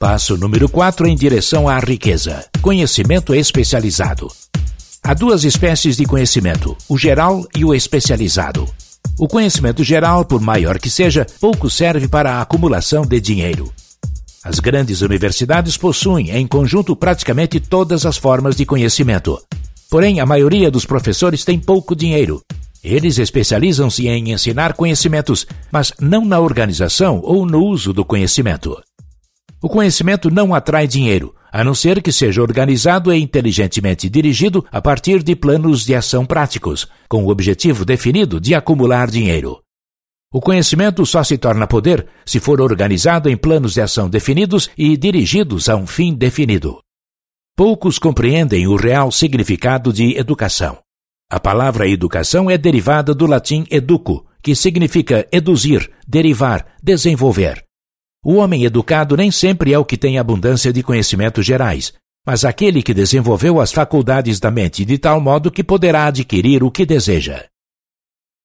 Passo número 4 em direção à riqueza. Conhecimento especializado. Há duas espécies de conhecimento, o geral e o especializado. O conhecimento geral, por maior que seja, pouco serve para a acumulação de dinheiro. As grandes universidades possuem, em conjunto, praticamente todas as formas de conhecimento. Porém, a maioria dos professores tem pouco dinheiro. Eles especializam-se em ensinar conhecimentos, mas não na organização ou no uso do conhecimento. O conhecimento não atrai dinheiro, a não ser que seja organizado e inteligentemente dirigido a partir de planos de ação práticos, com o objetivo definido de acumular dinheiro. O conhecimento só se torna poder se for organizado em planos de ação definidos e dirigidos a um fim definido. Poucos compreendem o real significado de educação. A palavra educação é derivada do latim educo, que significa eduzir, derivar, desenvolver. O homem educado nem sempre é o que tem abundância de conhecimentos gerais, mas aquele que desenvolveu as faculdades da mente de tal modo que poderá adquirir o que deseja.